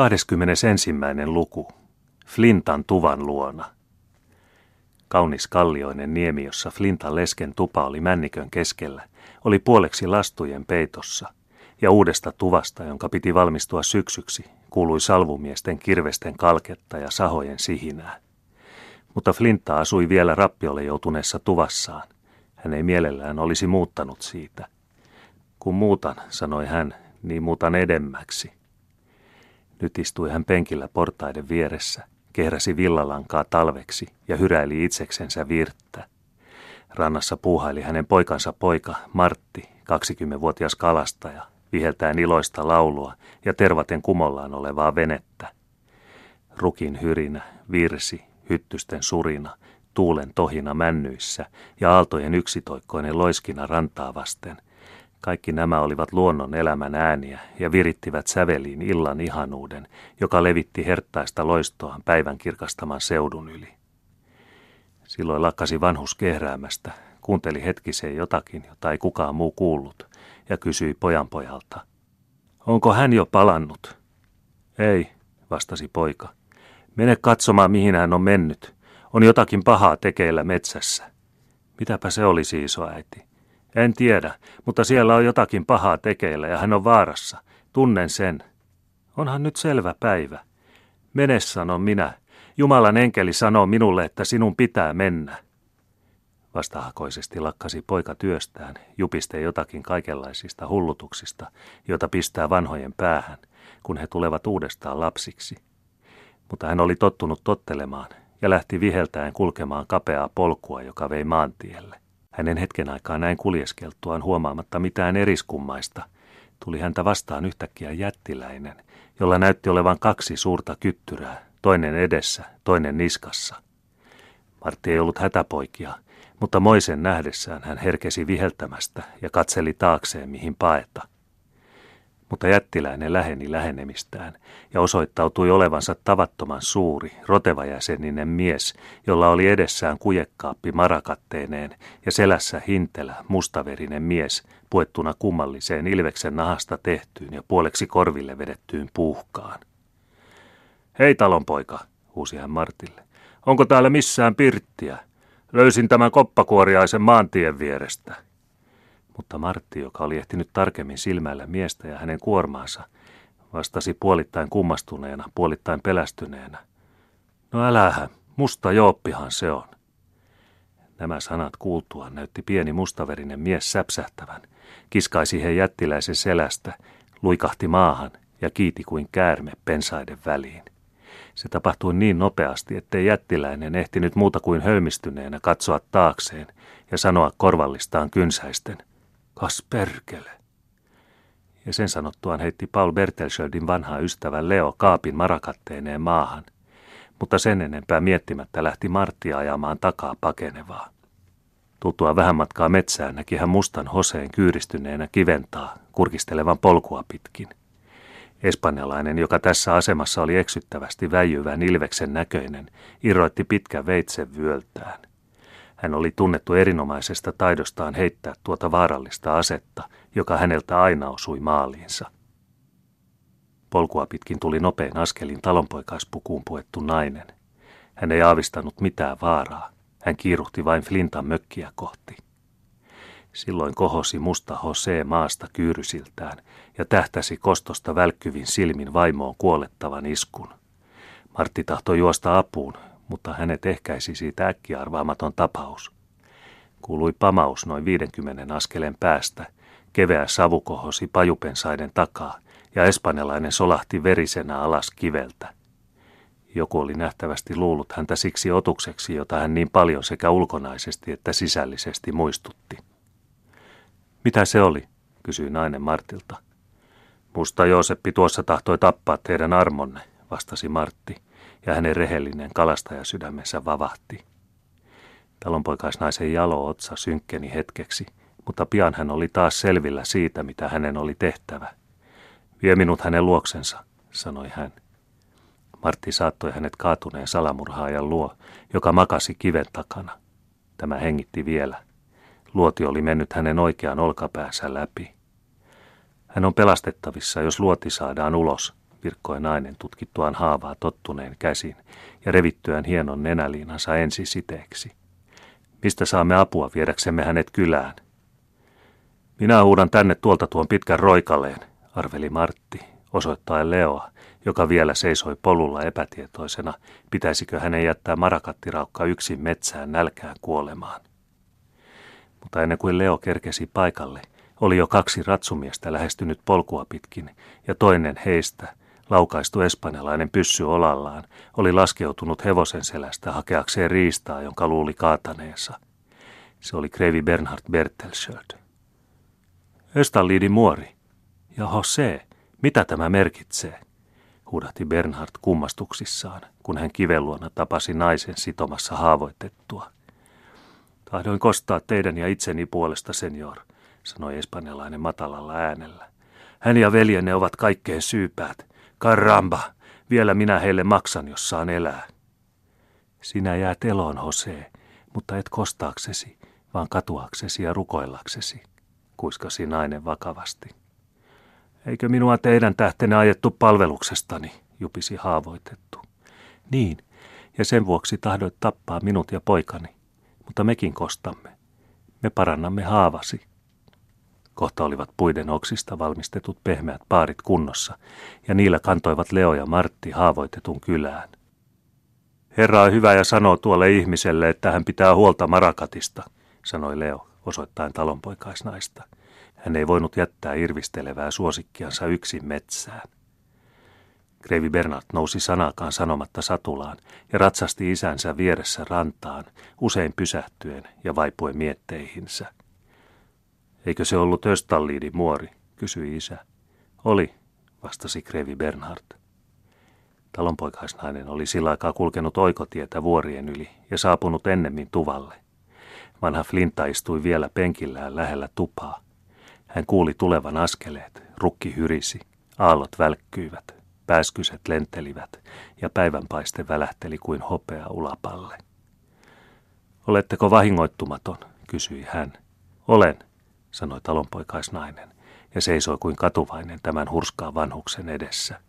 21. luku. Flintan tuvan luona. Kaunis kallioinen niemi, jossa Flintan lesken tupa oli männikön keskellä, oli puoleksi lastujen peitossa, ja uudesta tuvasta, jonka piti valmistua syksyksi, kuului salvumiesten kirvesten kalketta ja sahojen sihinää. Mutta Flinta asui vielä rappiolle joutuneessa tuvassaan. Hän ei mielellään olisi muuttanut siitä. Kun muutan, sanoi hän, niin muutan edemmäksi – nyt istui hän penkillä portaiden vieressä, kehräsi villalankaa talveksi ja hyräili itseksensä virttä. Rannassa puuhaili hänen poikansa poika, Martti, 20-vuotias kalastaja, viheltäen iloista laulua ja tervaten kumollaan olevaa venettä. Rukin hyrinä, virsi, hyttysten surina, tuulen tohina männyissä ja aaltojen yksitoikkoinen loiskina rantaa vasten – kaikki nämä olivat luonnon elämän ääniä ja virittivät säveliin illan ihanuuden, joka levitti herttaista loistoaan päivän kirkastaman seudun yli. Silloin lakkasi vanhus kehräämästä, kuunteli hetkiseen jotakin, jota ei kukaan muu kuullut, ja kysyi pojanpojalta. Onko hän jo palannut? Ei, vastasi poika. Mene katsomaan, mihin hän on mennyt. On jotakin pahaa tekeillä metsässä. Mitäpä se olisi, isoäiti? En tiedä, mutta siellä on jotakin pahaa tekeillä ja hän on vaarassa. Tunnen sen. Onhan nyt selvä päivä. Mene, sanon minä. Jumalan enkeli sanoo minulle, että sinun pitää mennä. Vastahakoisesti lakkasi poika työstään, jupiste jotakin kaikenlaisista hullutuksista, joita pistää vanhojen päähän, kun he tulevat uudestaan lapsiksi. Mutta hän oli tottunut tottelemaan ja lähti viheltäen kulkemaan kapeaa polkua, joka vei maantielle. Hänen hetken aikaa näin kuljeskeltuaan huomaamatta mitään eriskummaista, tuli häntä vastaan yhtäkkiä jättiläinen, jolla näytti olevan kaksi suurta kyttyrää, toinen edessä, toinen niskassa. Martti ei ollut hätäpoikia, mutta moisen nähdessään hän herkesi viheltämästä ja katseli taakseen mihin paeta mutta jättiläinen läheni lähenemistään ja osoittautui olevansa tavattoman suuri, rotevajäseninen mies, jolla oli edessään kujekkaappi marakatteineen ja selässä hintelä, mustaverinen mies, puettuna kummalliseen ilveksen nahasta tehtyyn ja puoleksi korville vedettyyn puuhkaan. Hei talonpoika, huusi hän Martille. Onko täällä missään pirttiä? Löysin tämän koppakuoriaisen maantien vierestä mutta Martti, joka oli ehtinyt tarkemmin silmäillä miestä ja hänen kuormaansa, vastasi puolittain kummastuneena, puolittain pelästyneenä. No älähä, musta jooppihan se on. Nämä sanat kuultuaan näytti pieni mustaverinen mies säpsähtävän, kiskaisi he jättiläisen selästä, luikahti maahan ja kiiti kuin käärme pensaiden väliin. Se tapahtui niin nopeasti, ettei jättiläinen ehtinyt muuta kuin hölmistyneenä katsoa taakseen ja sanoa korvallistaan kynsäisten. Kas perkele. Ja sen sanottuaan heitti Paul Bertelschöldin vanha ystävä Leo kaapin marakatteineen maahan, mutta sen enempää miettimättä lähti Martti ajamaan takaa pakenevaa. Tultua vähän matkaa metsään näki hän mustan hoseen kyyristyneenä kiventaa, kurkistelevan polkua pitkin. Espanjalainen, joka tässä asemassa oli eksyttävästi väijyvän ilveksen näköinen, irroitti pitkän veitsen vyöltään. Hän oli tunnettu erinomaisesta taidostaan heittää tuota vaarallista asetta, joka häneltä aina osui maaliinsa. Polkua pitkin tuli nopein askelin talonpoikaispukuun puettu nainen. Hän ei aavistanut mitään vaaraa. Hän kiiruhti vain Flintan mökkiä kohti. Silloin kohosi musta Jose maasta kyyrysiltään ja tähtäsi kostosta välkkyvin silmin vaimoon kuolettavan iskun. Martti tahtoi juosta apuun, mutta hänet ehkäisi siitä äkkiarvaamaton tapaus. Kuului pamaus noin 50 askeleen päästä, keveä savu kohosi pajupensaiden takaa ja espanjalainen solahti verisenä alas kiveltä. Joku oli nähtävästi luullut häntä siksi otukseksi, jota hän niin paljon sekä ulkonaisesti että sisällisesti muistutti. Mitä se oli, kysyi nainen Martilta. Musta Jooseppi tuossa tahtoi tappaa teidän armonne, vastasi Martti ja hänen rehellinen kalastajasydämensä vavahti. Talonpoikaisnaisen jalo otsa synkkeni hetkeksi, mutta pian hän oli taas selvillä siitä, mitä hänen oli tehtävä. Vie minut hänen luoksensa, sanoi hän. Martti saattoi hänet kaatuneen salamurhaajan luo, joka makasi kiven takana. Tämä hengitti vielä. Luoti oli mennyt hänen oikean olkapäänsä läpi. Hän on pelastettavissa, jos luoti saadaan ulos, virkkoi nainen tutkittuaan haavaa tottuneen käsin ja revittyään hienon nenäliinansa ensi siteeksi. Mistä saamme apua viedäksemme hänet kylään? Minä huudan tänne tuolta tuon pitkän roikaleen, arveli Martti, osoittaen Leoa, joka vielä seisoi polulla epätietoisena, pitäisikö hänen jättää marakattiraukka yksin metsään nälkään kuolemaan. Mutta ennen kuin Leo kerkesi paikalle, oli jo kaksi ratsumiestä lähestynyt polkua pitkin, ja toinen heistä, laukaistu espanjalainen pyssy olallaan, oli laskeutunut hevosen selästä hakeakseen riistaa, jonka luuli kaataneensa. Se oli Krevi Bernhard Bertelsköld. Östalliidin muori. Ja Jose, mitä tämä merkitsee? huudahti Bernhard kummastuksissaan, kun hän kivelluona tapasi naisen sitomassa haavoitettua. Tahdoin kostaa teidän ja itseni puolesta, senior, sanoi espanjalainen matalalla äänellä. Hän ja veljenne ovat kaikkein syypäät. Karamba, vielä minä heille maksan, jos saan elää. Sinä jäät eloon, Jose, mutta et kostaaksesi, vaan katuaksesi ja rukoillaksesi, kuiskasi nainen vakavasti. Eikö minua teidän tähtenne ajettu palveluksestani, jupisi haavoitettu. Niin, ja sen vuoksi tahdoit tappaa minut ja poikani, mutta mekin kostamme. Me parannamme haavasi. Kohta olivat puiden oksista valmistetut pehmeät paarit kunnossa, ja niillä kantoivat Leo ja Martti haavoitetun kylään. Herra on hyvä ja sanoo tuolle ihmiselle, että hän pitää huolta Marakatista, sanoi Leo, osoittaen talonpoikaisnaista. Hän ei voinut jättää irvistelevää suosikkiansa yksin metsään. Kreivi Bernard nousi sanakaan sanomatta satulaan ja ratsasti isänsä vieressä rantaan, usein pysähtyen ja vaipuen mietteihinsä. Eikö se ollut Östalliidin muori, kysyi isä. Oli, vastasi Kreivi Bernhard. Talonpoikaisnainen oli sillä aikaa kulkenut oikotietä vuorien yli ja saapunut ennemmin tuvalle. Vanha Flinta istui vielä penkillään lähellä tupaa. Hän kuuli tulevan askeleet, rukki hyrisi, aallot välkkyivät, pääskyset lentelivät ja päivänpaiste välähteli kuin hopea ulapalle. Oletteko vahingoittumaton, kysyi hän. Olen, sanoi talonpoikaisnainen ja seisoi kuin katuvainen tämän hurskaan vanhuksen edessä.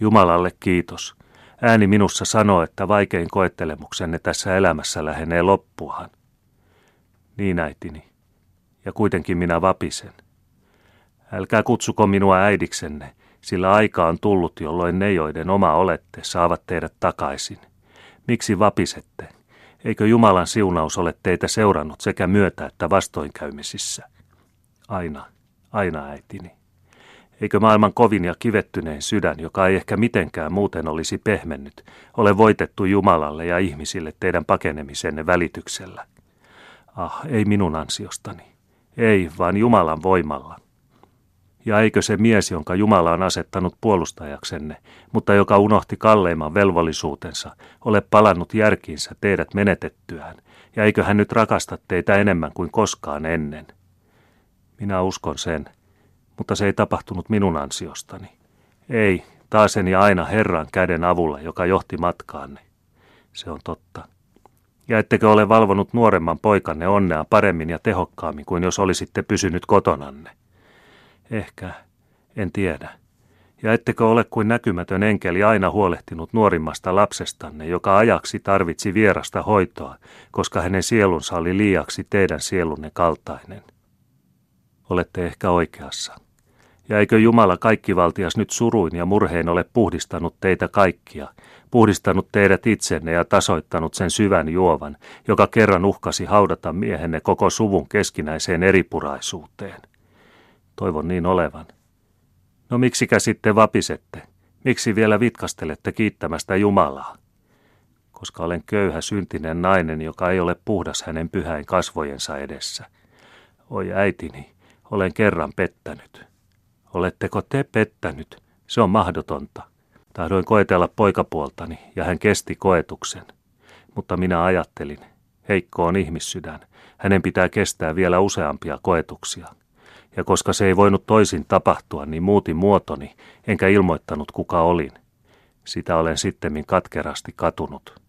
Jumalalle kiitos. Ääni minussa sanoo, että vaikein koettelemuksenne tässä elämässä lähenee loppuaan. Niin äitini, ja kuitenkin minä vapisen. Älkää kutsuko minua äidiksenne, sillä aika on tullut, jolloin ne, joiden oma olette, saavat teidät takaisin. Miksi vapisette? Eikö Jumalan siunaus ole teitä seurannut sekä myötä että vastoinkäymisissä? Aina, aina äitini. Eikö maailman kovin ja kivettynein sydän, joka ei ehkä mitenkään muuten olisi pehmennyt, ole voitettu Jumalalle ja ihmisille teidän pakenemisenne välityksellä? Ah, ei minun ansiostani. Ei, vaan Jumalan voimalla. Ja eikö se mies, jonka Jumala on asettanut puolustajaksenne, mutta joka unohti kalleimman velvollisuutensa, ole palannut järkiinsä teidät menetettyään, ja eikö hän nyt rakasta teitä enemmän kuin koskaan ennen? Minä uskon sen, mutta se ei tapahtunut minun ansiostani. Ei, taaseni aina Herran käden avulla, joka johti matkaanne. Se on totta. Ja ettekö ole valvonut nuoremman poikanne onnea paremmin ja tehokkaammin kuin jos olisitte pysynyt kotonanne? Ehkä, en tiedä. Ja ettekö ole kuin näkymätön enkeli aina huolehtinut nuorimmasta lapsestanne, joka ajaksi tarvitsi vierasta hoitoa, koska hänen sielunsa oli liiaksi teidän sielunne kaltainen? Olette ehkä oikeassa. Ja eikö Jumala kaikkivaltias nyt suruin ja murhein ole puhdistanut teitä kaikkia, puhdistanut teidät itsenne ja tasoittanut sen syvän juovan, joka kerran uhkasi haudata miehenne koko suvun keskinäiseen eripuraisuuteen? Toivon niin olevan. No miksikä sitten vapisette? Miksi vielä vitkastelette kiittämästä Jumalaa? Koska olen köyhä syntinen nainen, joka ei ole puhdas hänen pyhäin kasvojensa edessä. Oi äitini, olen kerran pettänyt. Oletteko te pettänyt? Se on mahdotonta. Tahdoin koetella poikapuoltani ja hän kesti koetuksen. Mutta minä ajattelin, heikko on ihmissydän. Hänen pitää kestää vielä useampia koetuksia. Ja koska se ei voinut toisin tapahtua, niin muutin muotoni, enkä ilmoittanut kuka olin. Sitä olen sittemmin katkerasti katunut.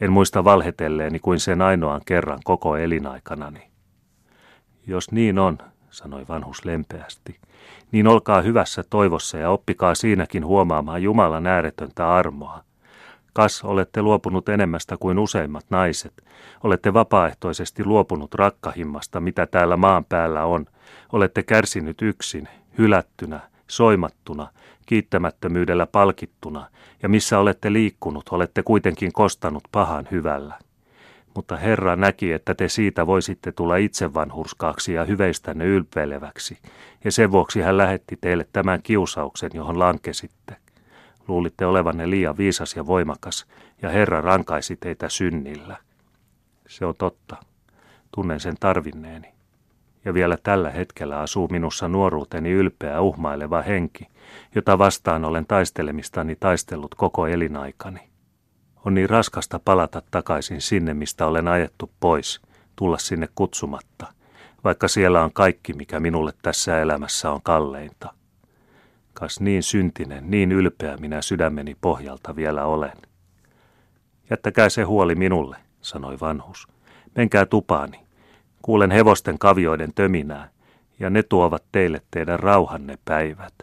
En muista valhetelleeni kuin sen ainoan kerran koko elinaikanani. Jos niin on, sanoi vanhus lempeästi, niin olkaa hyvässä toivossa ja oppikaa siinäkin huomaamaan Jumalan ääretöntä armoa. Kas, olette luopunut enemmästä kuin useimmat naiset. Olette vapaaehtoisesti luopunut rakkahimmasta, mitä täällä maan päällä on. Olette kärsinyt yksin, hylättynä, soimattuna, kiittämättömyydellä palkittuna, ja missä olette liikkunut, olette kuitenkin kostanut pahan hyvällä. Mutta Herra näki, että te siitä voisitte tulla itsevanhurskaaksi ja hyveistänne ylpeileväksi, ja sen vuoksi hän lähetti teille tämän kiusauksen, johon lankesitte. Luulitte olevanne liian viisas ja voimakas, ja Herra rankaisi teitä synnillä. Se on totta. Tunnen sen tarvinneeni. Ja vielä tällä hetkellä asuu minussa nuoruuteni ylpeä uhmaileva henki, jota vastaan olen taistelemistani taistellut koko elinaikani. On niin raskasta palata takaisin sinne, mistä olen ajettu pois, tulla sinne kutsumatta, vaikka siellä on kaikki, mikä minulle tässä elämässä on kalleinta. Kas niin syntinen, niin ylpeä minä sydämeni pohjalta vielä olen. Jättäkää se huoli minulle, sanoi vanhus. Menkää tupaani. Kuulen hevosten kavioiden töminää, ja ne tuovat teille teidän rauhanne päivät.